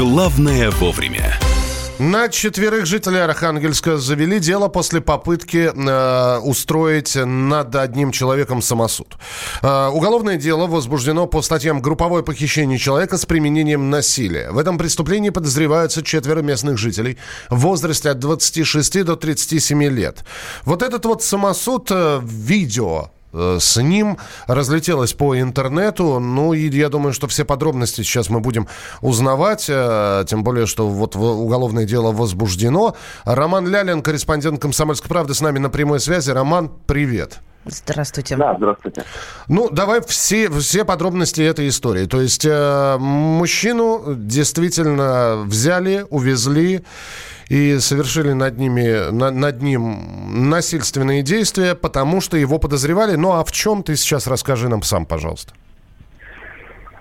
Главное вовремя. На четверых жителей Архангельска завели дело после попытки э, устроить над одним человеком самосуд. Э, уголовное дело возбуждено по статьям «Групповое похищение человека с применением насилия». В этом преступлении подозреваются четверо местных жителей в возрасте от 26 до 37 лет. Вот этот вот самосуд, э, видео с ним разлетелось по интернету. Ну, и я думаю, что все подробности сейчас мы будем узнавать. Э, тем более, что вот уголовное дело возбуждено. Роман Лялин, корреспондент «Комсомольской правды» с нами на прямой связи. Роман, привет. Здравствуйте. Да, здравствуйте. Ну, давай все, все подробности этой истории. То есть э, мужчину действительно взяли, увезли и совершили над, ними, на, над ним насильственные действия, потому что его подозревали. Ну а в чем ты сейчас расскажи нам сам, пожалуйста.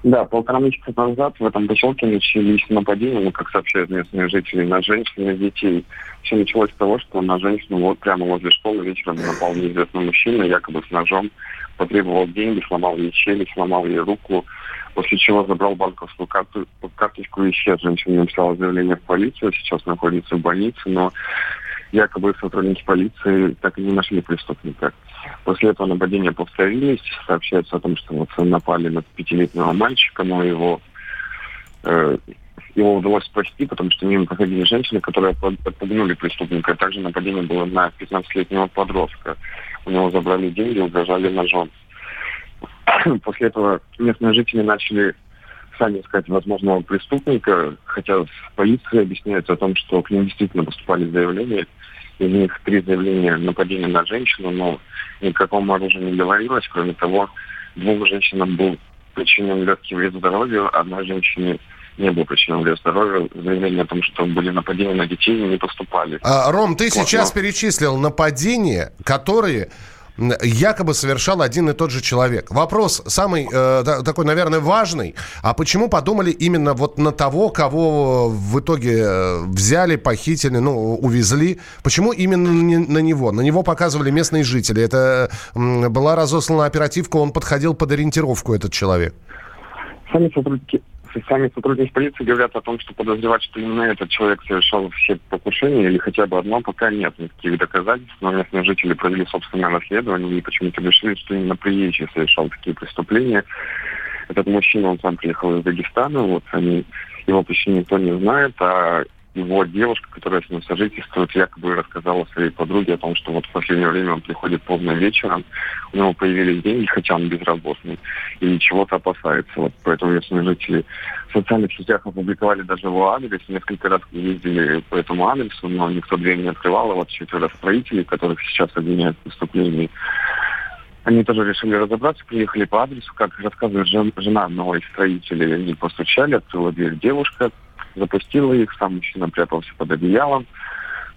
Да, полтора месяца назад в этом поселке начались нападения, ну, как сообщают местные жители, на женщин и детей. Все началось с того, что на женщину вот прямо возле школы вечером напал неизвестный мужчина, якобы с ножом, потребовал деньги, сломал ей челюсть, сломал ей руку, после чего забрал банковскую карту, карточку и исчез. Женщина написала заявление в полицию, сейчас находится в больнице, но якобы сотрудники полиции так и не нашли преступника. После этого нападения повторились. Сообщается о том, что вот напали на пятилетнего мальчика, но его э, его удалось спасти, потому что мимо проходили женщины, которые подпугнули преступника. Также нападение было на 15-летнего подростка. У него забрали деньги, угрожали ножом. После этого местные жители начали сами искать возможного преступника, хотя полиция объясняет о том, что к ним действительно поступали заявления. Из них три заявления нападения на женщину, но никакому оружию не говорилось. Кроме того, двум женщинам был причинен легкий вред здоровью, одной женщине не был причинен вред здоровью. Заявления о том, что были нападения на детей, не поступали. А, Ром, ты вот, сейчас но... перечислил нападения, которые якобы совершал один и тот же человек. Вопрос самый э, такой, наверное, важный. А почему подумали именно вот на того, кого в итоге э, взяли, похитили, ну, увезли? Почему именно на него? На него показывали местные жители. Это была разослана оперативка, он подходил под ориентировку, этот человек. Сами сотрудники сами сотрудники полиции говорят о том, что подозревать, что именно этот человек совершал все покушения или хотя бы одно, пока нет никаких доказательств. Но местные жители провели собственное расследование и почему-то решили, что именно приезжий совершал такие преступления. Этот мужчина, он сам приехал из Дагестана, вот они, его почти никто не знает, а его девушка, которая с ним сожительствует, якобы рассказала своей подруге о том, что вот в последнее время он приходит поздно вечером, у него появились деньги, хотя он безработный, и чего-то опасается. Вот поэтому местные жители в социальных сетях опубликовали даже его адрес, несколько раз ездили по этому адресу, но никто дверь не открывал, а вот четверо строителей, которых сейчас обвиняют в преступлении, они тоже решили разобраться, приехали по адресу, как рассказывает жена одного из строителей, они постучали, открыла дверь девушка, запустила их, сам мужчина прятался под одеялом.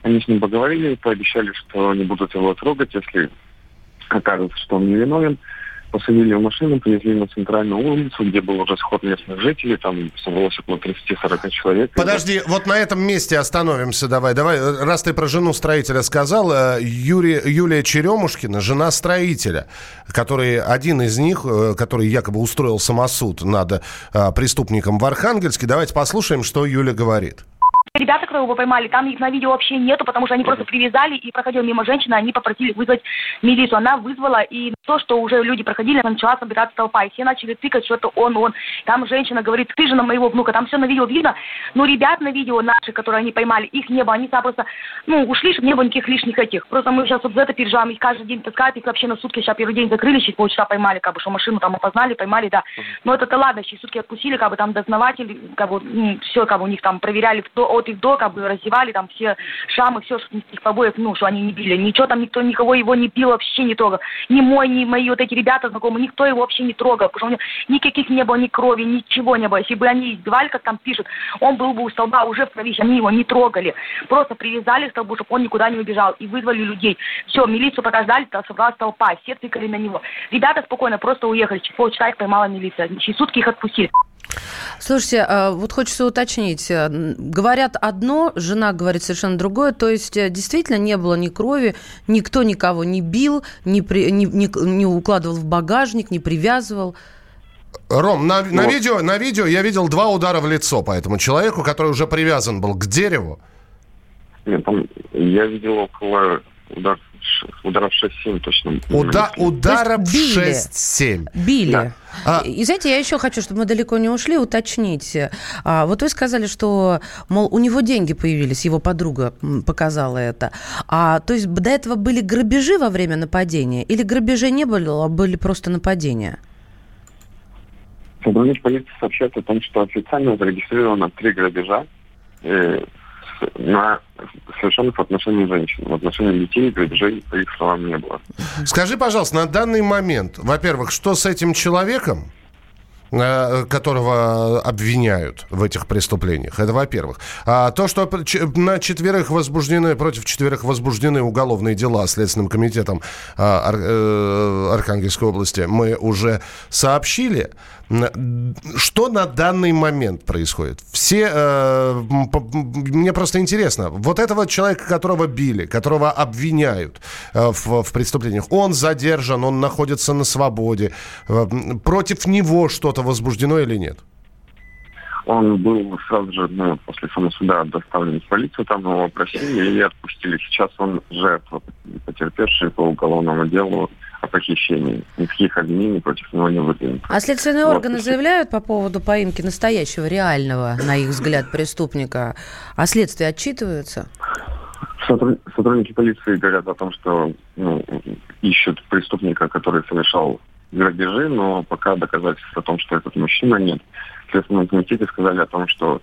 Они с ним поговорили, пообещали, что не будут его трогать, если окажется, что он не виновен посадили в машину, привезли на центральную улицу, где был уже сход местных жителей, там собралось около 30-40 человек. Подожди, вот на этом месте остановимся давай. Давай, раз ты про жену строителя сказал, э, Юрий, Юлия Черемушкина, жена строителя, который один из них, э, который якобы устроил самосуд над э, преступником в Архангельске. Давайте послушаем, что Юля говорит. Ребята, кто его поймали, там их на видео вообще нету, потому что они просто привязали и проходила мимо женщины, они попросили вызвать милицию. Она вызвала, и то, что уже люди проходили, начала собираться толпа, и все начали тыкать, что это он, он. Там женщина говорит, ты же на моего внука, там все на видео видно. Но ребят на видео наши, которые они поймали, их не было, они просто, ну, ушли, чтобы не было никаких лишних этих. Просто мы сейчас вот за это переживаем, их каждый день таскают, их вообще на сутки, сейчас первый день закрыли, через полчаса поймали, как бы, что машину там опознали, поймали, да. Но это-то ладно, через сутки отпустили, как бы там дознаватели, как бы, ну, все, как бы у них там проверяли от их до, как бы раздевали там все шамы, все, что никаких побоев, ну, что они не били. Ничего там никто, никого его не бил, вообще не трогал. Ни мой, ни мои вот эти ребята знакомые, никто его вообще не трогал, потому что у него никаких не было, ни крови, ничего не было. Если бы они избивали, как там пишут, он был бы у столба уже в крови, они его не трогали. Просто привязали столбу, чтобы он никуда не убежал, и вызвали людей. Все, милицию подождали, собралась толпа, все тыкали на него. Ребята спокойно просто уехали, через полчаса их поймала милиция. Через сутки их отпустили. Слушайте, а, вот хочется уточнить. Э, говорят одно, жена говорит совершенно другое. То есть э, действительно не было ни крови, никто никого не бил, не, при, не, не, не укладывал в багажник, не привязывал. Ром, на, на, видео, на видео я видел два удара в лицо по этому человеку, который уже привязан был к дереву. Нет, там я видел около удар, ударов 6-7 точно. Уда, ударов били. 6-7. Били. Да. А- И знаете, я еще хочу, чтобы мы далеко не ушли, уточнить. А, вот вы сказали, что, мол, у него деньги появились, его подруга показала это. А, то есть до этого были грабежи во время нападения? Или грабежей не было, а были просто нападения? Сотрудники полиции сообщают о том, что официально зарегистрировано три грабежа э, на совершенных в отношении женщин. В отношении детей грабежей, по их словам, не было. Скажи, пожалуйста, на данный момент, во-первых, что с этим человеком, э, которого обвиняют в этих преступлениях. Это во-первых. А то, что на четверых возбуждены, против четверых возбуждены уголовные дела Следственным комитетом а, э, Архангельской области, мы уже сообщили. Что на данный момент происходит? Все, э, мне просто интересно, вот этого человека, которого били, которого обвиняют э, в, в преступлениях, он задержан, он находится на свободе, Э, против него что-то возбуждено или нет? Он был сразу же, ну, после самосуда доставлен в полицию, там его опросили и отпустили. Сейчас он жертва, потерпевший по уголовному делу о похищении. Никаких обвинений против него не выдвинуто. А следственные Вот. органы заявляют по поводу поимки настоящего, реального, на их взгляд, преступника, а следствие отчитываются? Сотру- Сотрудники полиции говорят о том, что ну, ищут преступника, который совершал грабежи, но пока доказательств о том, что этот мужчина нет. В Следственном комитете сказали о том, что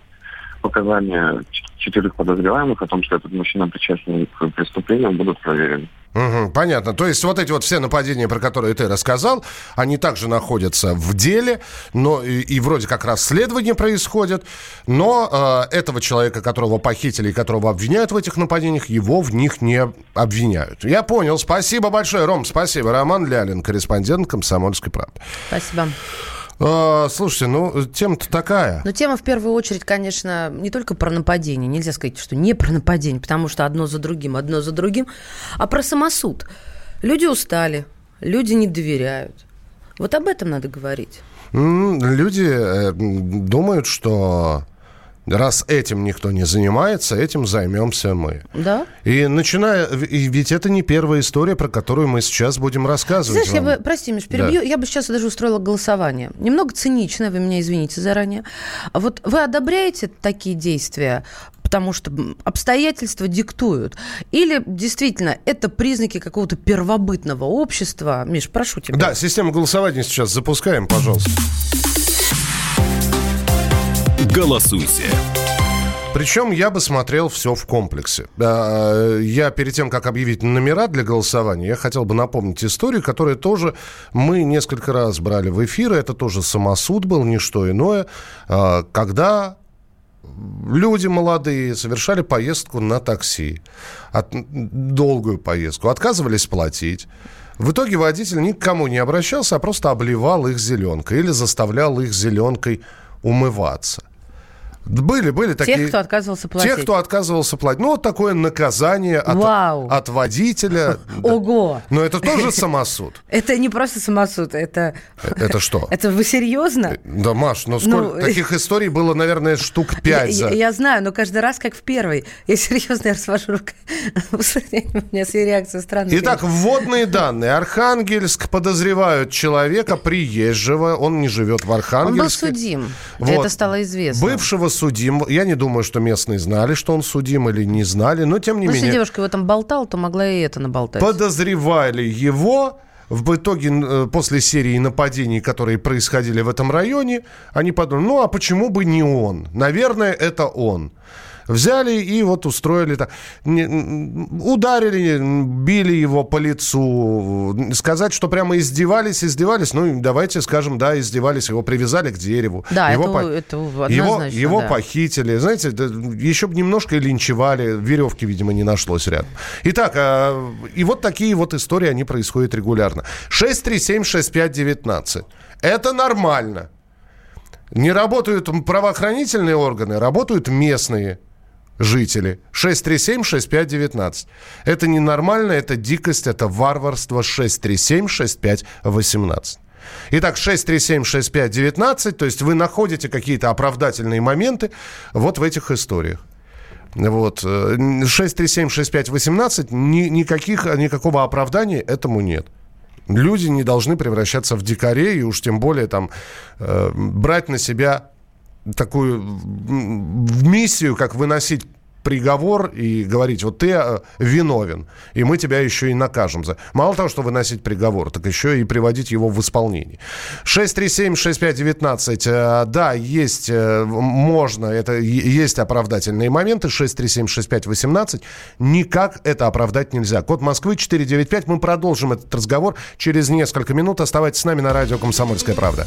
показания четырех подозреваемых о том, что этот мужчина причастен к преступлениям, будут проверены. Мгм, понятно. То есть вот эти вот все нападения, про которые ты рассказал, они также находятся в деле, но и, и вроде как расследование происходит, но э, этого человека, которого похитили и которого обвиняют в этих нападениях, его в них не обвиняют. Я понял. Спасибо большое, Ром. Спасибо. Роман Лялин, корреспондент «Комсомольской правды». Спасибо. Э, слушайте, ну, тема-то такая. Но тема в первую очередь, конечно, не только про нападение. Нельзя сказать, что не про нападение, потому что одно за другим, одно за другим, а про самосуд. Люди устали, люди не доверяют. Вот об этом надо говорить. Люди э, думают, что раз этим никто не занимается, этим займемся мы. Да? И начиная, и ведь это не первая история, про которую мы сейчас будем рассказывать. Знаешь, я вам. бы, прости, Миш, перебью, я бы сейчас даже устроила голосование. Немного цинично, вы меня извините заранее. А Вот вы одобряете такие действия, потому что обстоятельства диктуют? Или действительно это признаки какого-то первобытного общества? Миш, прошу тебя. Да, систему голосования сейчас запускаем, пожалуйста. Голосуйте. Причем я бы смотрел все в комплексе. А, Я перед тем, как объявить номера для голосования, я хотел бы напомнить историю, которую тоже мы несколько раз брали в эфир. Это тоже самосуд был, не что иное. А, Когда люди молодые совершали поездку на такси, от, долгую поездку, отказывались платить. В итоге водитель ни к кому не обращался, а просто обливал их зеленкой или заставлял их зеленкой умываться. Были, были такие... Тех, кто отказывался платить. Тех, кто отказывался платить. Ну, вот такое наказание от, Вау. от водителя. Ого! Но это тоже самосуд. Это не просто самосуд, это... Это что? Это вы серьезно? Да, Маш, ну сколько... Ну, Таких историй было, наверное, штук пять Я, за... я знаю, но каждый раз как в первый. Я серьезно, я развожу рукой. У меня свои реакции странные. Итак, вводные данные. Архангельск подозревают человека приезжего. Он не живет в он был Архангельске. судим. Это стало известно. Бывшего судим. Я не думаю, что местные знали, что он судим или не знали, но тем не Ну, если менее. девушка его там болтала, то могла и это наболтать. Подозревали его. В итоге, э, после серии нападений, которые происходили в этом районе, они подумали, ну а почему бы не он? Наверное, это он. Взяли и вот устроили так. Ударили, били его по лицу. Сказать, что прямо издевались, издевались. Ну, давайте скажем, да, издевались. Его привязали к дереву. Да, его это- по- это его, его да. похитили. Знаете, еще бы немножко и линчевали. Веревки, видимо, не нашлось рядом. Итак, а, и вот такие вот истории, они происходят регулярно. 6376519. Это нормально. Не работают правоохранительные органы, работают местные жители. 6376519. Это ненормально, это дикость, это варварство. 6376518. Итак, 6376519, то есть вы находите какие-то оправдательные моменты вот в этих историях. Вот. 6376518, ни, никаких, никакого оправдания этому нет. Люди не должны превращаться в дикарей, и уж тем более там э, брать на себя такую в миссию, как выносить приговор и говорить, вот ты э, виновен, и мы тебя еще и накажем за... Мало того, что выносить приговор, так еще и приводить его в исполнение. 637-6519, э, да, есть, э, можно, это есть оправдательные моменты, 637-6518, никак это оправдать нельзя. Код Москвы 495, мы продолжим этот разговор через несколько минут. Оставайтесь с нами на радио «Комсомольская правда».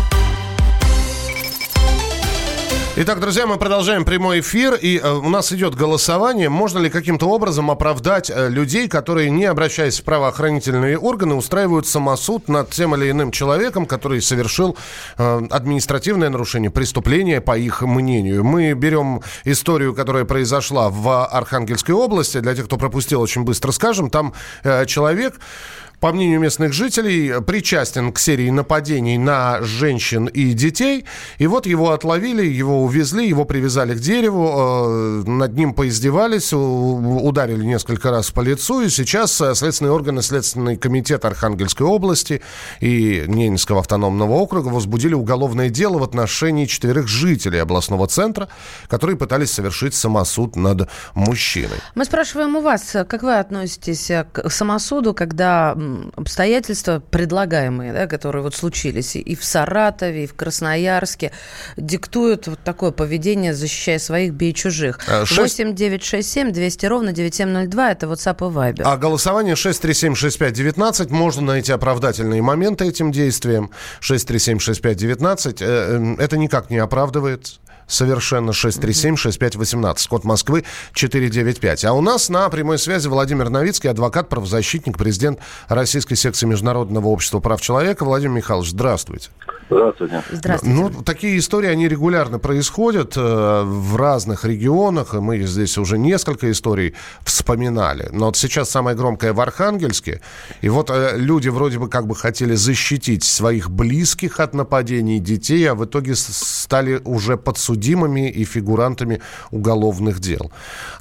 Итак, друзья, мы продолжаем прямой эфир, и э, у нас идет голосование. Можно ли каким-то образом оправдать э, людей, которые, не обращаясь в правоохранительные органы, устраивают самосуд над тем или иным человеком, который совершил э, административное нарушение, преступление, по их мнению. Мы берем историю, которая произошла в Архангельской области. Для тех, кто пропустил, очень быстро скажем. Там человек по мнению местных жителей, причастен к серии нападений на женщин и детей. И вот его отловили, его увезли, его привязали к дереву, э, над ним поиздевались, ударили несколько раз по лицу. И сейчас э, следственные органы, Следственный комитет Архангельской области и Ненецкого автономного округа возбудили уголовное дело в отношении четверых жителей областного центра, которые пытались совершить самосуд над мужчиной. Мы спрашиваем у вас, как вы относитесь к самосуду, когда обстоятельства предлагаемые, да, которые вот случились и в Саратове, и в Красноярске, диктуют вот такое поведение, защищая своих, бей чужих. 8 9 6 7 200 ровно 9702, это WhatsApp и Viber. А голосование 6376519, можно найти оправдательные моменты этим действиям. 6376519, э, э, это никак не оправдывает совершенно 637-6518, код Москвы 495. А у нас на прямой связи Владимир Новицкий, адвокат, правозащитник, президент Российской секции Международного общества прав человека. Владимир Михайлович, здравствуйте. Здравствуйте. Здравствуйте. Ну, такие истории, они регулярно происходят э, в разных регионах. Мы здесь уже несколько историй вспоминали. Но вот сейчас самое громкое в Архангельске. И вот э, люди вроде бы как бы хотели защитить своих близких от нападений детей, а в итоге стали уже подсудимыми и фигурантами уголовных дел.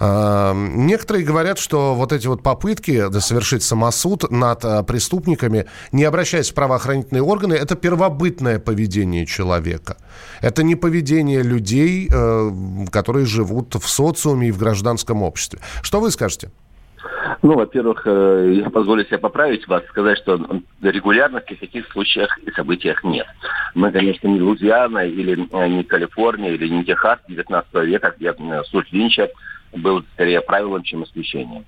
Э, некоторые говорят, что вот эти вот попытки совершить самосуд над э, преступниками, не обращаясь в правоохранительные органы, это первобытное поведение человека. Это не поведение людей, э, которые живут в социуме и в гражданском обществе. Что вы скажете? Ну, во-первых, э, я позволю себе поправить вас, сказать, что регулярности в таких случаях и событиях нет. Мы, конечно, не Лузиана или э, не Калифорния или не Техас 19 века, где суд Линча был скорее правилом, чем исключением.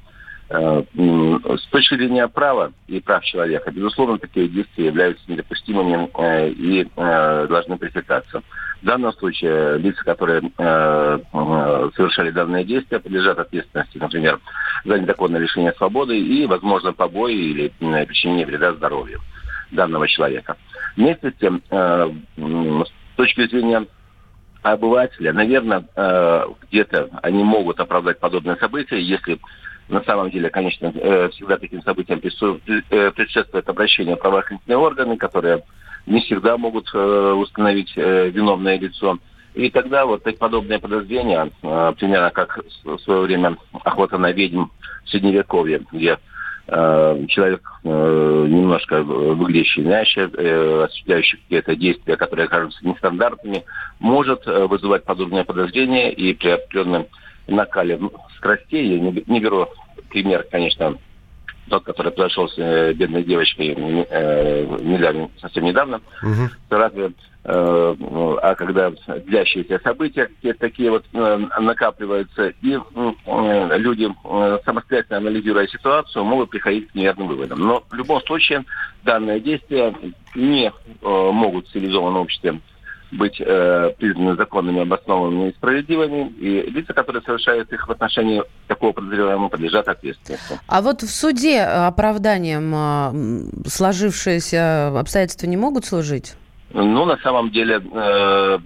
Э, с точки зрения права и прав человека, безусловно, такие действия являются недопустимыми э, и э, должны пресекаться. В данном случае лица, которые совершали данные действия, подлежат ответственности, например, за незаконное лишение свободы и, возможно, побои или причинение вреда здоровью данного человека. Вместе с тем, с точки зрения обывателя, наверное, где-то они могут оправдать подобные события, если на самом деле, конечно, э, всегда таким событиям э, предшествует обращение в правоохранительные органы, которые не всегда могут э, установить виновное лицо. И тогда вот подобные подозрения, примерно как в свое время охота на ведьм в Средневековье, где э, человек э, немножко выглядящий иначе, э, осуществляющий какие-то действия, которые окажутся нестандартными, может э, вызывать подобное подозрение и при определенном накале страстей, я не беру пример, конечно, тот, который произошел с э, бедной девочкой э, недавно, совсем недавно, угу. разве э, а когда длящиеся события такие вот э, накапливаются, и э, люди, э, самостоятельно анализируя ситуацию, могут приходить к неверным выводам. Но в любом случае данные действия не э, могут в цивилизованном обществе быть э, признаны законными, обоснованными и справедливыми, и лица, которые совершают их в отношении такого подозреваемого, подлежат ответственности. А вот в суде оправданием э, сложившиеся обстоятельства не могут служить? Ну, на самом деле, э,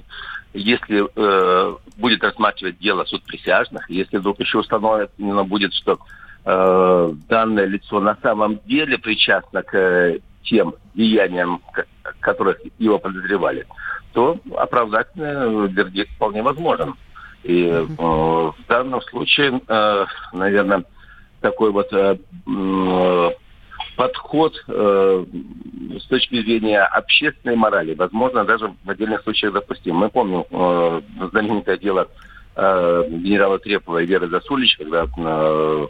если э, будет рассматривать дело суд присяжных, если вдруг еще установлено будет, что э, данное лицо на самом деле причастно к э, тем деяниям, которых его подозревали, то оправдательный вердикт вполне возможен. И э, в данном случае, э, наверное, такой вот э, э, подход э, с точки зрения общественной морали, возможно, даже в отдельных случаях допустим. Мы помним э, знаменитое дело э, генерала Трепова и Веры Засулич, когда э,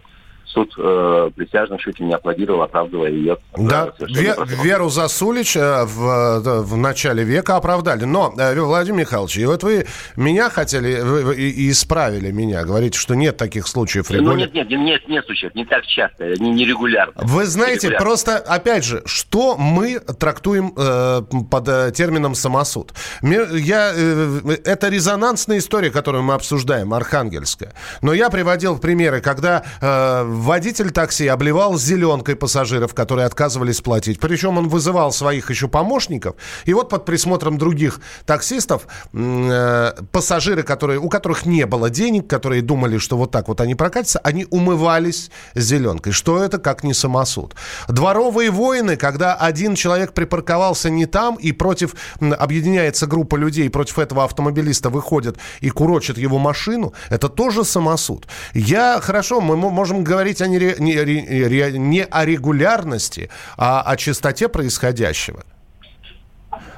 суд э, присяжных чуть ли не аплодировал, оправдывая ее. Да, Ве- Веру Засулич э, в, э, в начале века оправдали. Но, э, Владимир Михайлович, и вот вы меня хотели, вы, и, и исправили меня, говорите, что нет таких случаев регулярно. Ну, нет, нет, нет, нет случаев, не так часто, не, не регулярно. Вы знаете, регулярно. просто, опять же, что мы трактуем э, под э, термином самосуд? Я, э, это резонансная история, которую мы обсуждаем, архангельская. Но я приводил примеры, когда э, водитель такси обливал зеленкой пассажиров, которые отказывались платить. Причем он вызывал своих еще помощников. И вот под присмотром других таксистов э, пассажиры, которые, у которых не было денег, которые думали, что вот так вот они прокатятся, они умывались зеленкой. Что это, как не самосуд? Дворовые войны, когда один человек припарковался не там, и против объединяется группа людей, против этого автомобилиста выходят и курочат его машину, это тоже самосуд. Я, хорошо, мы можем говорить говорить о не, не, не о регулярности, а о чистоте происходящего.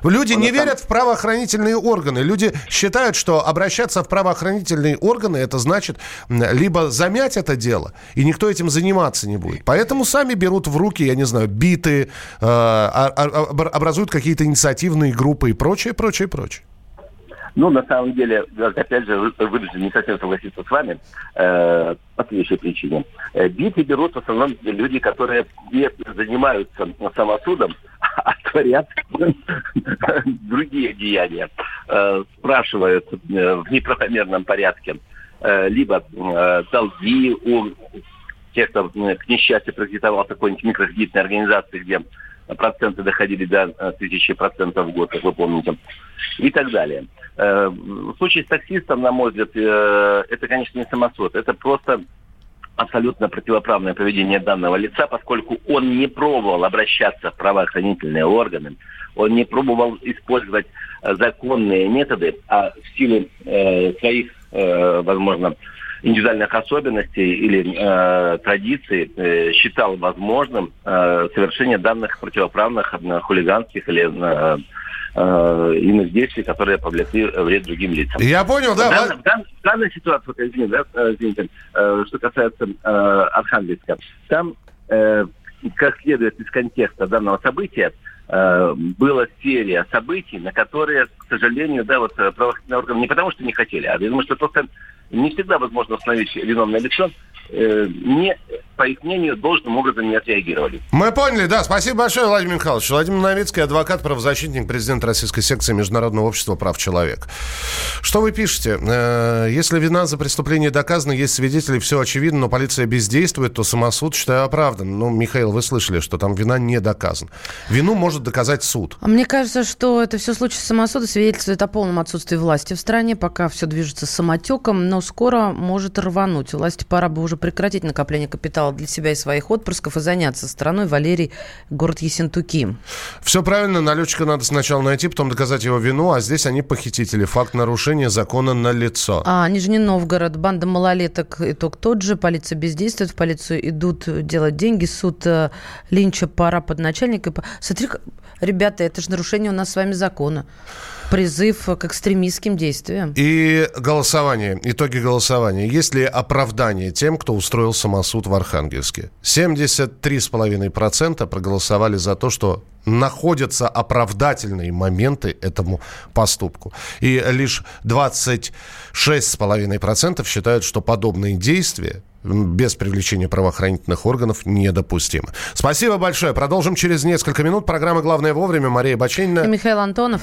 Люди не верят в правоохранительные органы. Люди считают, что обращаться в правоохранительные органы это значит либо замять это дело, и никто этим заниматься не будет. Поэтому сами берут в руки, я не знаю, биты, э, а, а, образуют какие-то инициативные группы и прочее, прочее, прочее. Ну, на самом деле, опять же, вынужден не совсем согласиться с вами э, по следующей причине. Э, биты берут в основном люди, которые не занимаются самосудом, а творят другие деяния. Э, спрашивают э, в неправомерном порядке либо долги у тех, кто к несчастью прокредитовал какой-нибудь микрокредитной организации, где проценты доходили до э, тысячи процентов в год, как вы помните, и так далее. Э, в случае с таксистом, на мой взгляд, э, это, конечно, не самосуд, это просто абсолютно противоправное поведение данного лица, поскольку он не пробовал обращаться в правоохранительные органы, он не пробовал использовать законные методы, а в силу э, своих, э, возможно, индивидуальных особенностей или э, традиций э, считал возможным э, совершение данных противоправных э, хулиганских или э, э, иных действий, которые повлекли вред другим лицам. Я понял, да. В, дан, в, дан, в данной ситуации, извините, да, э, извините что касается э, Архангельска, там, э, как следует из контекста данного события, э, была серия событий, на которые, к сожалению, да, вот правоохранительные органы не потому что не хотели, а потому что просто не всегда возможно установить виновное лицо, не, по их мнению, должным образом не отреагировали. Мы поняли, да. Спасибо большое, Владимир Михайлович. Владимир Новицкий, адвокат, правозащитник, президент Российской секции Международного общества прав человека. Что вы пишете? Э, если вина за преступление доказана, есть свидетели, все очевидно, но полиция бездействует, то самосуд, считаю, оправдан. Ну, Михаил, вы слышали, что там вина не доказана. Вину может доказать суд. А мне кажется, что это все случай самосуда свидетельствует о полном отсутствии власти в стране, пока все движется самотеком, но скоро может рвануть. Власти пора бы уже прекратить накопление капитала для себя и своих отпрысков и заняться страной Валерий, город Ессентуки. Все правильно, налетчика надо сначала найти, потом доказать его вину, а здесь они похитители. Факт нарушения закона на лицо. А, Нижний Новгород, банда малолеток, итог тот же, полиция бездействует, в полицию идут делать деньги, суд э, Линча, пора подначальника. Смотри, ребята, это же нарушение у нас с вами закона призыв к экстремистским действиям. И голосование, итоги голосования. Есть ли оправдание тем, кто устроил самосуд в Архангельске? 73,5% проголосовали за то, что находятся оправдательные моменты этому поступку. И лишь 26,5% считают, что подобные действия без привлечения правоохранительных органов недопустимы. Спасибо большое. Продолжим через несколько минут. Программа «Главное вовремя». Мария Баченина. И Михаил Антонов.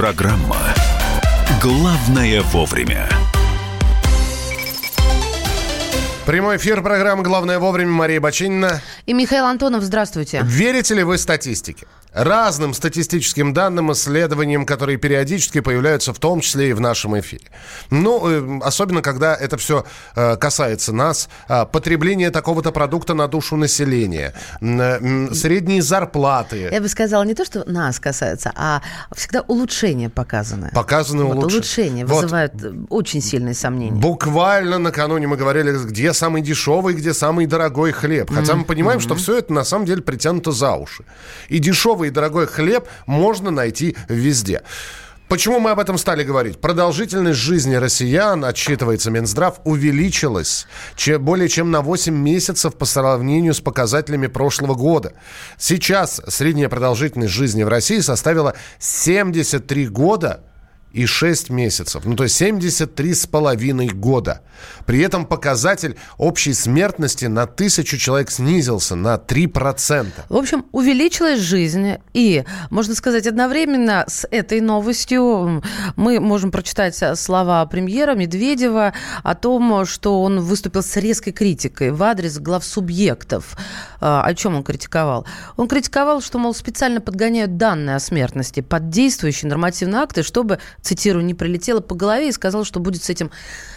Программа «Главное вовремя». Прямой эфир программы «Главное вовремя» Мария Бачинина. И Михаил Антонов, здравствуйте. Верите ли вы статистике? разным статистическим данным, исследованиям, которые периодически появляются в том числе и в нашем эфире. Ну, э, особенно, когда это все э, касается нас. А, потребление такого-то продукта на душу населения, э, средние зарплаты. Я бы сказала, не то, что нас касается, а всегда улучшение показано. Показаны вот, улучшения. Улучшение вот. вызывает очень сильные сомнения. Буквально накануне мы говорили, где самый дешевый, где самый дорогой хлеб. Хотя mm-hmm. мы понимаем, mm-hmm. что все это на самом деле притянуто за уши. И дешевый и дорогой хлеб можно найти везде. Почему мы об этом стали говорить? Продолжительность жизни россиян, отсчитывается Минздрав, увеличилась более чем на 8 месяцев по сравнению с показателями прошлого года. Сейчас средняя продолжительность жизни в России составила 73 года и 6 месяцев. Ну, то есть 73 с половиной года. При этом показатель общей смертности на тысячу человек снизился на 3%. В общем, увеличилась жизнь. И, можно сказать, одновременно с этой новостью мы можем прочитать слова премьера Медведева о том, что он выступил с резкой критикой в адрес глав субъектов. А, о чем он критиковал? Он критиковал, что, мол, специально подгоняют данные о смертности под действующие нормативные акты, чтобы цитирую, не прилетела по голове и сказала, что будет с этим,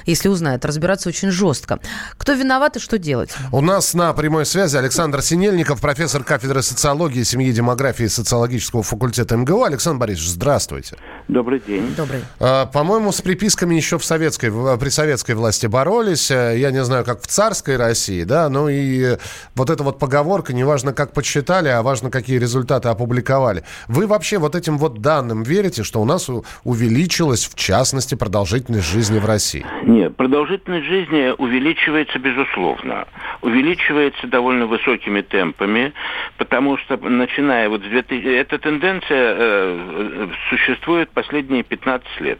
если узнает, разбираться очень жестко. Кто виноват и что делать? У нас на прямой связи Александр Синельников, профессор кафедры социологии, семьи, демографии и социологического факультета МГУ. Александр Борисович, здравствуйте. Добрый день. Добрый. А, по-моему, с приписками еще в советской, при советской власти боролись. Э, я не знаю, как в царской России, да, ну и вот эта вот поговорка, неважно, как подсчитали, а важно, какие результаты опубликовали. Вы вообще вот этим вот данным верите, что у нас увеличилось увеличилась, в частности, продолжительность жизни в России? Нет, продолжительность жизни увеличивается, безусловно. Увеличивается довольно высокими темпами, потому что, начиная вот с 2000... Эта тенденция э, существует последние 15 лет.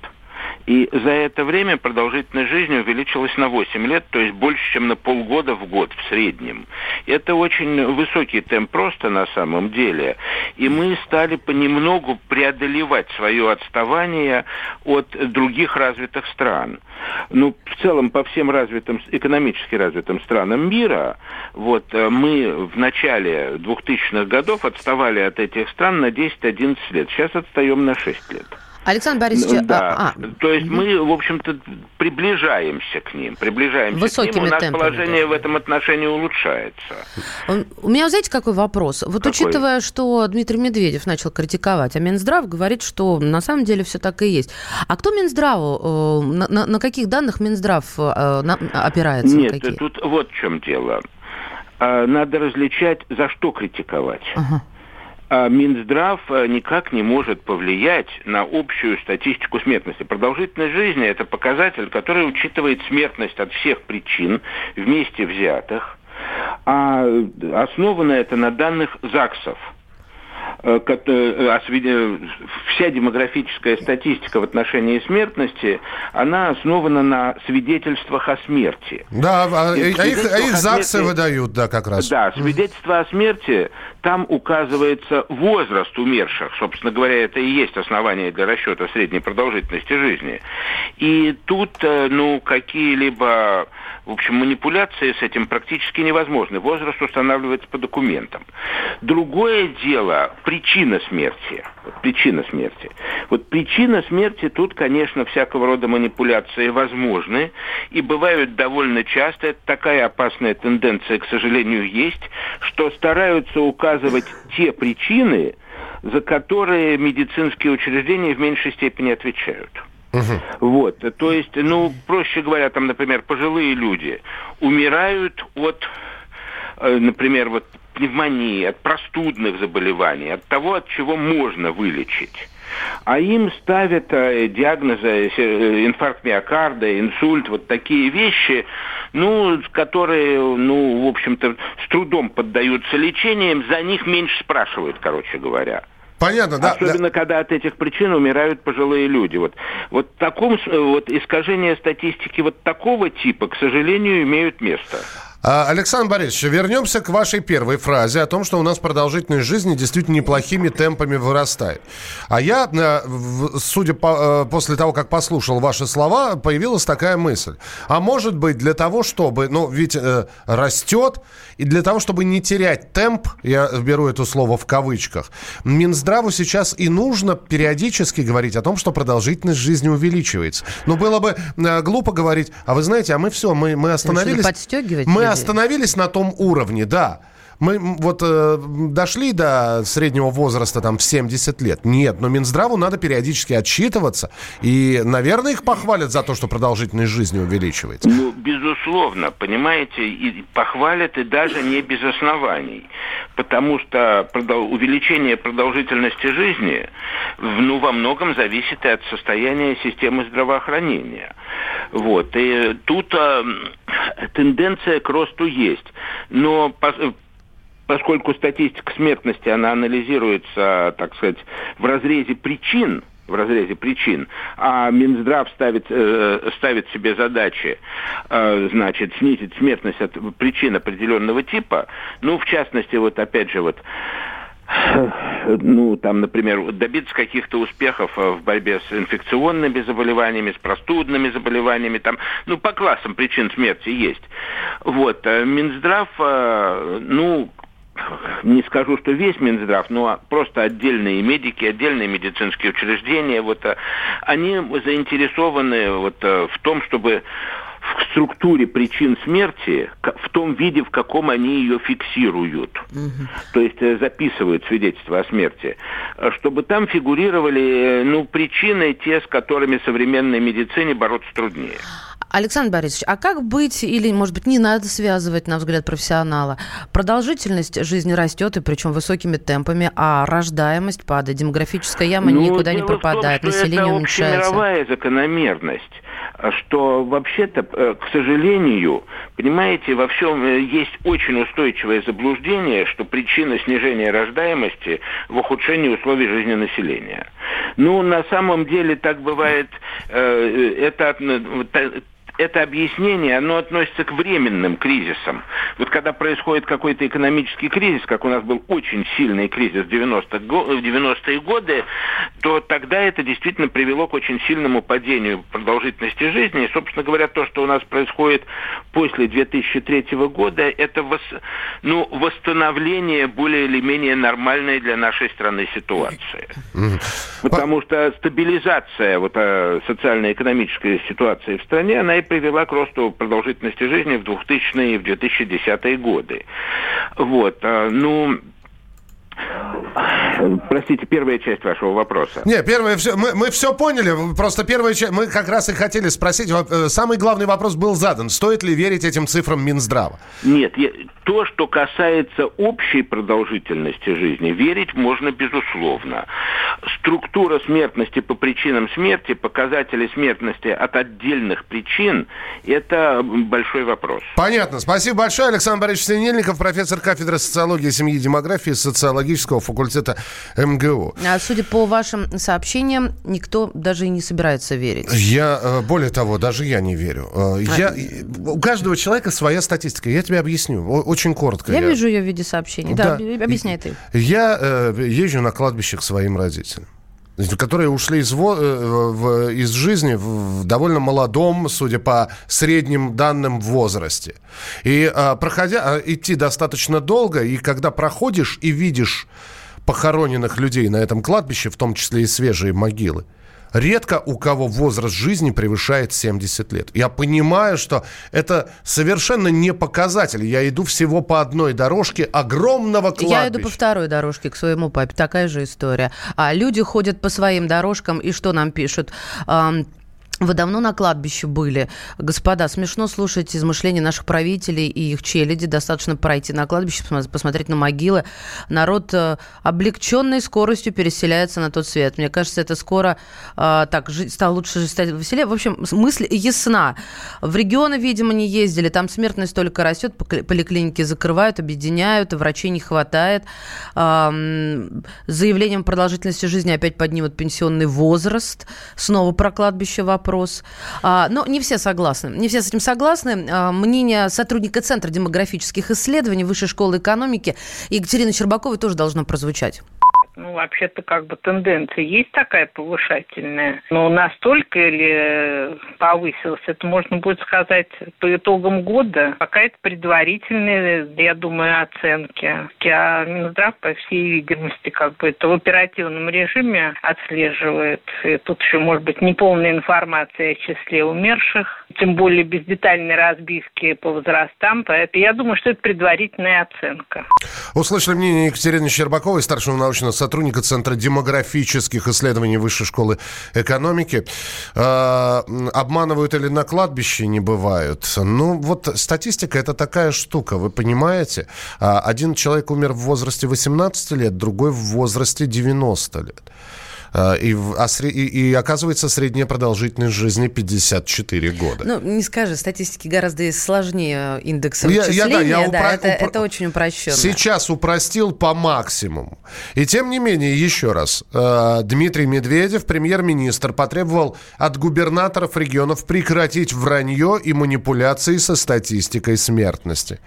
И за это время продолжительность жизни увеличилась на 8 лет, то есть больше, чем на полгода в год в среднем. Это очень высокий темп просто на самом деле. И мы стали понемногу преодолевать свое отставание от других развитых стран. Ну, в целом, по всем развитым, экономически развитым странам мира, вот, э, мы в начале 2000-х годов отставали от этих стран на 10-11 лет. Сейчас отстаем на 6 лет. Александр Борисович, ну, да. а, а. то есть мы, в общем-то, приближаемся к ним, приближаемся Высокими к ним, у нас темпами, положение да. в этом отношении улучшается. У меня, знаете, какой вопрос? Вот какой? учитывая, что Дмитрий Медведев начал критиковать, а Минздрав говорит, что на самом деле все так и есть. А кто Минздраву, э, на, на, на каких данных Минздрав э, опирается? Нет, тут вот в чем дело. А, надо различать, за что критиковать. Ага. А Минздрав э, никак не может повлиять на общую статистику смертности. Продолжительность жизни – это показатель, который учитывает смертность от всех причин вместе взятых. а основано это на данных ЗАГСов – Э, э, э, вся демографическая статистика в отношении смертности, она основана на свидетельствах о смерти. Да, а, а их, а их ЗАГСы смерти, выдают, да, как раз. Да, свидетельство о смерти, там указывается возраст умерших. Собственно говоря, это и есть основание для расчета средней продолжительности жизни. И тут, ну, какие-либо в общем, манипуляции с этим практически невозможны. Возраст устанавливается по документам. Другое дело – причина смерти. Вот причина смерти. Вот причина смерти тут, конечно, всякого рода манипуляции возможны и бывают довольно часто. Это такая опасная тенденция, к сожалению, есть, что стараются указывать те причины, за которые медицинские учреждения в меньшей степени отвечают. Угу. Вот, то есть, ну, проще говоря, там, например, пожилые люди умирают от, э, например, вот пневмонии, от простудных заболеваний, от того, от чего можно вылечить. А им ставят э, диагнозы э, инфаркт миокарда, инсульт, вот такие вещи, ну, которые, ну, в общем-то, с трудом поддаются лечениям, за них меньше спрашивают, короче говоря. Понятно, да. Особенно, да. когда от этих причин умирают пожилые люди. Вот, вот, таком, вот искажение статистики вот такого типа, к сожалению, имеют место. А, Александр Борисович, вернемся к вашей первой фразе о том, что у нас продолжительность жизни действительно неплохими темпами вырастает. А я, э, судя по, э, после того, как послушал ваши слова, появилась такая мысль. А может быть для того, чтобы, ну ведь э, растет, и для того, чтобы не терять темп, я беру это слово в кавычках, Минздраву сейчас и нужно периодически говорить о том, что продолжительность жизни увеличивается. Но было бы э, глупо говорить, а вы знаете, а мы все, мы, мы остановились. Мы остановились на том уровне, да. Мы вот э, дошли до среднего возраста там в 70 лет. Нет, но Минздраву надо периодически отчитываться. И, наверное, их похвалят за то, что продолжительность жизни увеличивается. Ну, безусловно, понимаете, и похвалят и даже не без оснований. Потому что увеличение продолжительности жизни ну, во многом зависит и от состояния системы здравоохранения. Вот. И тут э, тенденция к росту есть. Но поскольку статистика смертности, она анализируется, так сказать, в разрезе причин, в разрезе причин, а Минздрав ставит, э, ставит себе задачи, э, значит, снизить смертность от причин определенного типа, ну, в частности, вот опять же, вот ну, там, например, добиться каких-то успехов э, в борьбе с инфекционными заболеваниями, с простудными заболеваниями, там, ну, по классам причин смерти есть. Вот, э, Минздрав, э, ну, не скажу, что весь Минздрав, но просто отдельные медики, отдельные медицинские учреждения, вот, э, они заинтересованы вот, э, в том, чтобы в структуре причин смерти в том виде, в каком они ее фиксируют, угу. то есть э, записывают свидетельство о смерти, чтобы там фигурировали ну, причины, те, с которыми современной медицине бороться труднее. Александр Борисович, а как быть, или, может быть, не надо связывать, на взгляд профессионала? Продолжительность жизни растет, и причем высокими темпами, а рождаемость падает, демографическая яма ну, никуда не пропадает, том, население это уменьшается. Это мировая закономерность что вообще-то, э, к сожалению, понимаете, во всем э, есть очень устойчивое заблуждение, что причина снижения рождаемости в ухудшении условий жизни населения. Ну, на самом деле так бывает, э, это это объяснение, оно относится к временным кризисам. Вот когда происходит какой-то экономический кризис, как у нас был очень сильный кризис в 90-е годы, то тогда это действительно привело к очень сильному падению продолжительности жизни. И, собственно говоря, то, что у нас происходит после 2003 года, это вос, ну, восстановление более или менее нормальной для нашей страны ситуации. Потому что стабилизация вот, э, социально-экономической ситуации в стране, она привела к росту продолжительности жизни в 2000-е и в 2010-е годы. Вот. А, ну, Простите, первая часть вашего вопроса. Не, первое все, мы, мы все поняли. Просто первая часть, мы как раз и хотели спросить. Э, самый главный вопрос был задан. Стоит ли верить этим цифрам Минздрава? Нет, я, то, что касается общей продолжительности жизни, верить можно безусловно. Структура смертности по причинам смерти, показатели смертности от отдельных причин, это большой вопрос. Понятно. Спасибо большое. Александр Борисович Синельников, профессор кафедры социологии, семьи и демографии социологического факультета МГУ. А судя по вашим сообщениям, никто даже и не собирается верить. Я, э, более того, даже я не верю. Э, я, а... У каждого человека своя статистика. Я тебе объясню. Очень коротко. Я, я... вижу ее в виде сообщений. Да, да объясняй ты. Я э, езжу на кладбище к своим родителям которые ушли из, во, э, в, из жизни в довольно молодом, судя по средним данным, возрасте. И а, проходя, а, идти достаточно долго, и когда проходишь и видишь похороненных людей на этом кладбище, в том числе и свежие могилы, редко у кого возраст жизни превышает 70 лет. Я понимаю, что это совершенно не показатель. Я иду всего по одной дорожке огромного кладбища. Я иду по второй дорожке к своему папе. Такая же история. А люди ходят по своим дорожкам, и что нам пишут? Вы давно на кладбище были. Господа, смешно слушать измышления наших правителей и их челяди. Достаточно пройти на кладбище, посмотреть на могилы. Народ э, облегченной скоростью переселяется на тот свет. Мне кажется, это скоро э, так жить, стало лучше стать веселее. В общем, мысль ясна. В регионы, видимо, не ездили. Там смертность только растет, поликлиники закрывают, объединяют, врачей не хватает. Э, заявлением продолжительности жизни опять поднимут пенсионный возраст. Снова про кладбище вопрос вопрос. А, но не все согласны. Не все с этим согласны. А, мнение сотрудника Центра демографических исследований Высшей школы экономики Екатерины Щербаковой тоже должно прозвучать. Ну, вообще-то как бы тенденция есть такая повышательная. Но настолько ли повысилась, это можно будет сказать по итогам года. Пока это предварительные, я думаю, оценки. А Минздрав, по всей видимости, как бы это в оперативном режиме отслеживает. И тут еще, может быть, неполная информация о числе умерших, тем более без детальной разбивки по возрастам. Поэтому я думаю, что это предварительная оценка. Услышали мнение Екатерины Щербаковой, старшего научного сотрудника Центра демографических исследований Высшей школы экономики. Э, обманывают или на кладбище не бывают? Ну, вот статистика это такая штука, вы понимаете? А, один человек умер в возрасте 18 лет, другой в возрасте 90 лет. А, и, а, и, и оказывается, средняя продолжительность жизни 54 года. Ну, не скажи, статистики гораздо сложнее индекса я, я, да, я упро... это, упро... это очень упрощенно. Сейчас упростил по максимуму. И тем не менее, еще раз, э, Дмитрий Медведев, премьер-министр, потребовал от губернаторов регионов прекратить вранье и манипуляции со статистикой смертности.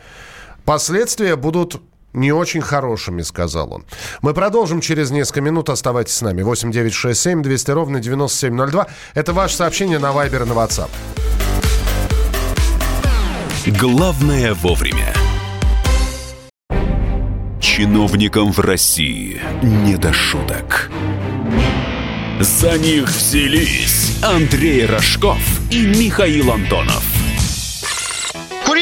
Последствия будут не очень хорошими, сказал он. Мы продолжим через несколько минут. Оставайтесь с нами. 8 9 6 7 200 ровно 9702. Это ваше сообщение на Viber и на WhatsApp. Главное вовремя. Чиновникам в России не до шуток. За них взялись Андрей Рожков и Михаил Антонов.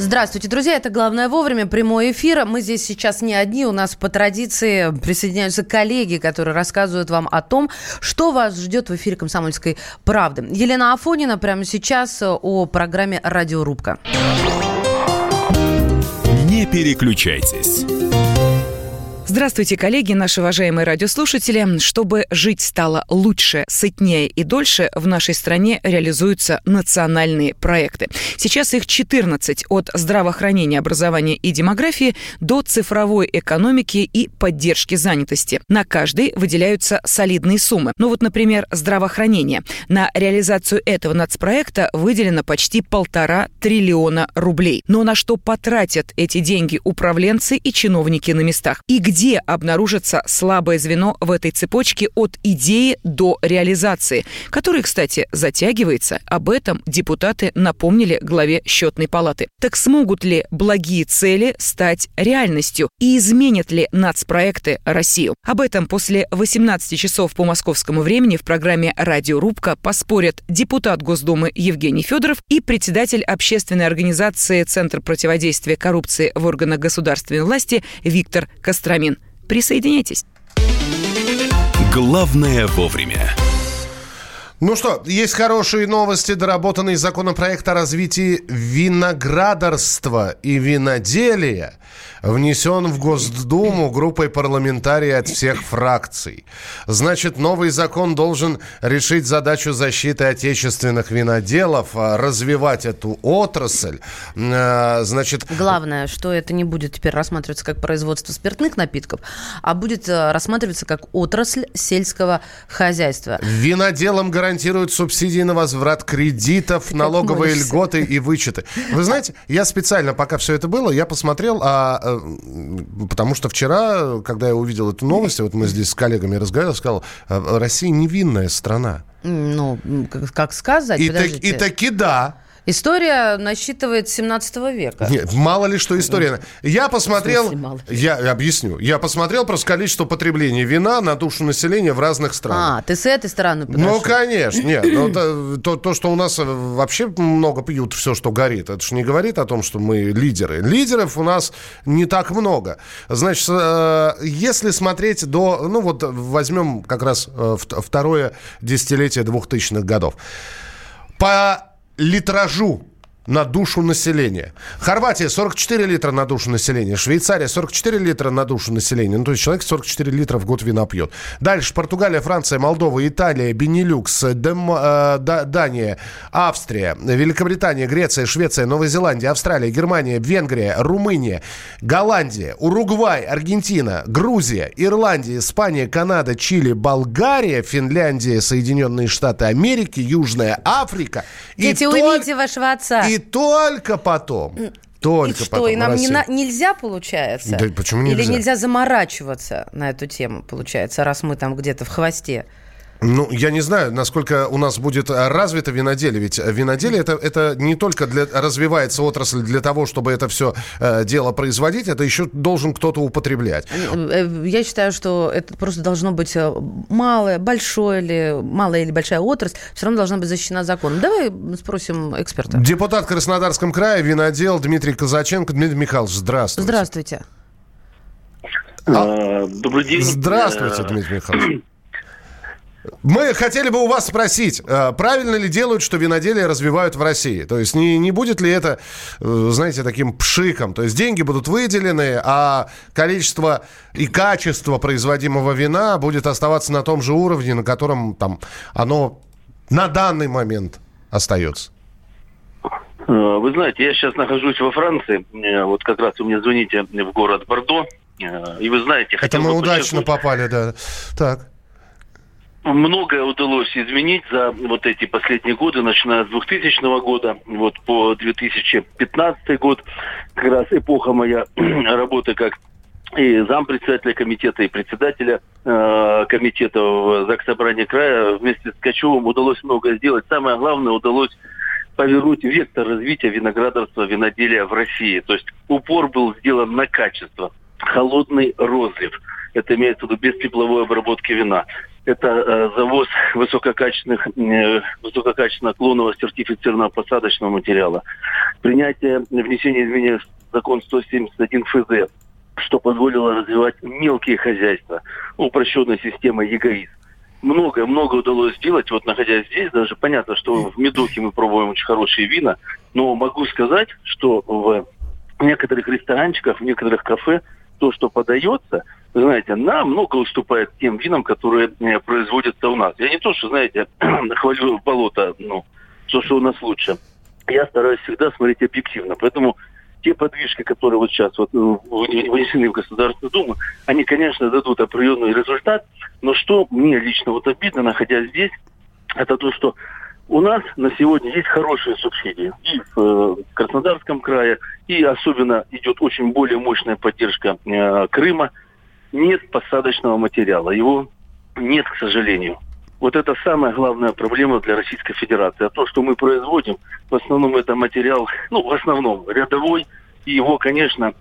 Здравствуйте, друзья. Это «Главное вовремя», прямой эфир. Мы здесь сейчас не одни. У нас по традиции присоединяются коллеги, которые рассказывают вам о том, что вас ждет в эфире «Комсомольской правды». Елена Афонина прямо сейчас о программе «Радиорубка». Не переключайтесь. Здравствуйте, коллеги, наши уважаемые радиослушатели. Чтобы жить стало лучше, сытнее и дольше, в нашей стране реализуются национальные проекты. Сейчас их 14 от здравоохранения, образования и демографии до цифровой экономики и поддержки занятости. На каждый выделяются солидные суммы. Ну вот, например, здравоохранение. На реализацию этого нацпроекта выделено почти полтора триллиона рублей. Но на что потратят эти деньги управленцы и чиновники на местах? И где где обнаружится слабое звено в этой цепочке от идеи до реализации, который, кстати, затягивается. Об этом депутаты напомнили главе счетной палаты. Так смогут ли благие цели стать реальностью и изменят ли нацпроекты Россию? Об этом после 18 часов по московскому времени в программе «Радиорубка» поспорят депутат Госдумы Евгений Федоров и председатель общественной организации Центр противодействия коррупции в органах государственной власти Виктор Костромин. Присоединяйтесь. Главное вовремя. Ну что, есть хорошие новости. Доработанный законопроект о развитии виноградарства и виноделия внесен в Госдуму группой парламентариев от всех фракций. Значит, новый закон должен решить задачу защиты отечественных виноделов, а, развивать эту отрасль. А, значит... Главное, что это не будет теперь рассматриваться как производство спиртных напитков, а будет а, рассматриваться как отрасль сельского хозяйства. Виноделам гарантируют субсидии на возврат кредитов, налоговые льготы и вычеты. Вы знаете, я специально, пока все это было, я посмотрел, а потому что вчера, когда я увидел эту новость, вот мы здесь с коллегами разговаривали, сказал, «Э, Россия невинная страна. Ну, как сказать, и, так, и таки да. История насчитывает 17 века. Нет, мало ли что история. Я посмотрел, я объясню, я посмотрел просто количество потребления вина на душу населения в разных странах. А, ты с этой стороны подошел. Ну, конечно, нет. Ну, то, то, то, что у нас вообще много пьют все, что горит, это же не говорит о том, что мы лидеры. Лидеров у нас не так много. Значит, э, если смотреть до, ну вот возьмем как раз э, второе десятилетие 2000-х годов. По литражу на душу населения. Хорватия 44 литра на душу населения. Швейцария 44 литра на душу населения. Ну, то есть человек 44 литра в год вина пьет. Дальше Португалия, Франция, Молдова, Италия, Бенилюкс, Дем, э, Дания, Австрия, Великобритания, Греция, Швеция, Новая Зеландия, Австралия, Германия, Венгрия, Румыния, Голландия, Уругвай, Аргентина, Грузия, Ирландия, Испания, Канада, Чили, Болгария, Финляндия, Соединенные Штаты Америки, Южная Африка. Дети, и уймите вашего отца. И только потом только и что, и нам не на, нельзя, получается? Да почему нельзя? Или нельзя заморачиваться на эту тему, получается, раз мы там где-то в хвосте? Ну, я не знаю, насколько у нас будет развито виноделие. Ведь виноделие это, это не только для, развивается отрасль для того, чтобы это все э, дело производить, это еще должен кто-то употреблять. Э, я считаю, что это просто должно быть э, малое, большое или малая или большая отрасль, все равно должна быть защищена законом. Давай спросим эксперта. Депутат Краснодарском крае, винодел Дмитрий Казаченко. Дмитрий Михайлович, здравствуйте. Здравствуйте. А, добрый день. Здравствуйте, Дмитрий Михайлович. Мы хотели бы у вас спросить, э, правильно ли делают, что виноделие развивают в России? То есть не, не будет ли это, э, знаете, таким пшиком? То есть деньги будут выделены, а количество и качество производимого вина будет оставаться на том же уровне, на котором там оно на данный момент остается? Э, вы знаете, я сейчас нахожусь во Франции. Вот как раз вы мне звоните в город Бордо. И вы знаете... Это мы удачно попали, да. Так многое удалось изменить за вот эти последние годы, начиная с 2000 года, вот по 2015 год, как раз эпоха моя работы как и зампредседателя комитета, и председателя э, комитета в ЗАГС Собрания края вместе с Ткачевым удалось много сделать. Самое главное, удалось повернуть вектор развития виноградарства, виноделия в России. То есть упор был сделан на качество. Холодный розлив. Это имеется в виду без тепловой обработки вина это э, завоз высококачественных, э, высококачественного клонного сертифицированного посадочного материала. Принятие внесения изменений в закон 171 ФЗ, что позволило развивать мелкие хозяйства, упрощенная система ЕГАИС. Много, много удалось сделать, вот находясь здесь, даже понятно, что в Медухе мы пробуем очень хорошие вина, но могу сказать, что в некоторых ресторанчиках, в некоторых кафе то, что подается, знаете, намного уступает тем винам, которые э, производятся у нас. Я не то, что, знаете, хвалю болото, ну, то, что у нас лучше. Я стараюсь всегда смотреть объективно. Поэтому те подвижки, которые вот сейчас вот, ну, вынесены в Государственную Думу, они, конечно, дадут определенный результат. Но что мне лично вот обидно, находясь здесь, это то, что у нас на сегодня есть хорошие субсидии и в э, Краснодарском крае, и особенно идет очень более мощная поддержка э, Крыма. Нет посадочного материала, его нет, к сожалению. Вот это самая главная проблема для Российской Федерации. А то, что мы производим, в основном это материал, ну, в основном рядовой, и его, конечно,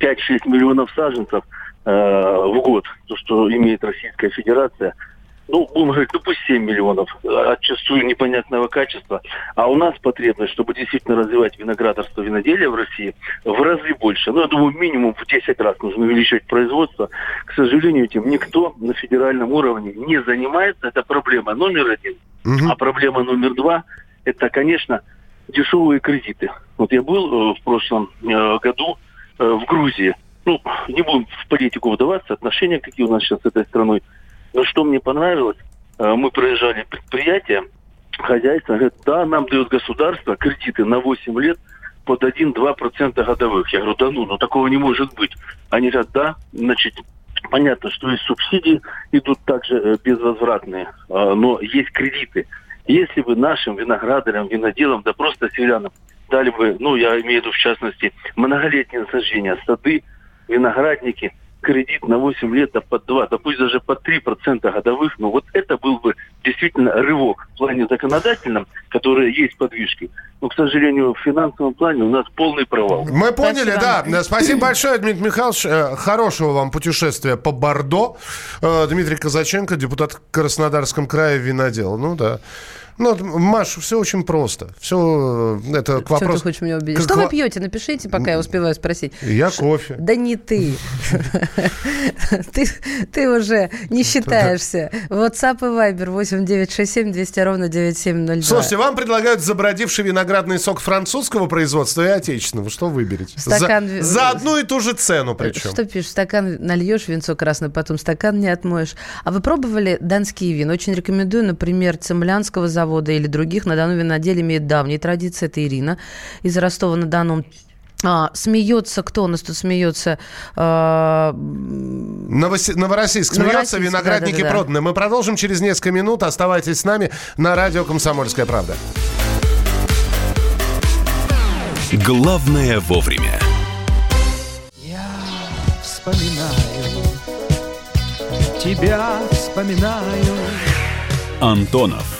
5-6 миллионов саженцев э, в год, то, что имеет Российская Федерация – ну, будем говорить, ну пусть 7 миллионов, отчастую непонятного качества. А у нас потребность, чтобы действительно развивать виноградарство, виноделие в России, в разы больше. Ну, я думаю, минимум в 10 раз нужно увеличивать производство. К сожалению, этим никто на федеральном уровне не занимается. Это проблема номер один. Угу. А проблема номер два, это, конечно, дешевые кредиты. Вот я был э, в прошлом э, году э, в Грузии. Ну, не будем в политику вдаваться, отношения какие у нас сейчас с этой страной. Но что мне понравилось, э, мы проезжали предприятие, хозяйство, говорит, да, нам дает государство кредиты на 8 лет под 1-2% годовых. Я говорю, да ну, ну такого не может быть. Они говорят, да, значит, понятно, что есть субсидии, идут также э, безвозвратные, э, но есть кредиты. Если бы нашим виноградарям, виноделам, да просто селянам дали бы, ну, я имею в виду в частности, многолетние насаждения, сады, виноградники – кредит на 8 лет, да под 2, да пусть даже под 3% годовых, но вот это был бы действительно рывок в плане законодательном, который есть подвижки. Но, к сожалению, в финансовом плане у нас полный провал. Мы поняли, да. Спасибо большое, Дмитрий Михайлович. Э, хорошего вам путешествия по Бордо. Э, Дмитрий Казаченко, депутат Краснодарском крае, винодел. Ну да. Ну, Маш, все очень просто. Все э, это к вопросу... Что ты хочешь меня убедить? Что вы пьете? Напишите, пока я успеваю спросить. Я кофе. Да не ты. ты. Ты уже не считаешься. WhatsApp и Viber 8967 200 ровно 9702. Слушайте, вам предлагают забродивший виноградный сок французского производства и отечественного. Что выберете? Стакан... За, за одну и ту же цену причем. Что пишешь? Стакан нальешь, винцо красное, потом стакан не отмоешь. А вы пробовали донские вина? Очень рекомендую, например, цемлянского завода завода или других на Дону виноделие имеет давние традиции. Это Ирина из Ростова-на-Дону. А, смеется, кто у нас тут смеется? А... Новос... Новороссийск смеется, виноградники да, да, да. проданы. Мы продолжим через несколько минут. Оставайтесь с нами на радио «Комсомольская правда». Главное вовремя. Я вспоминаю, тебя вспоминаю. Антонов.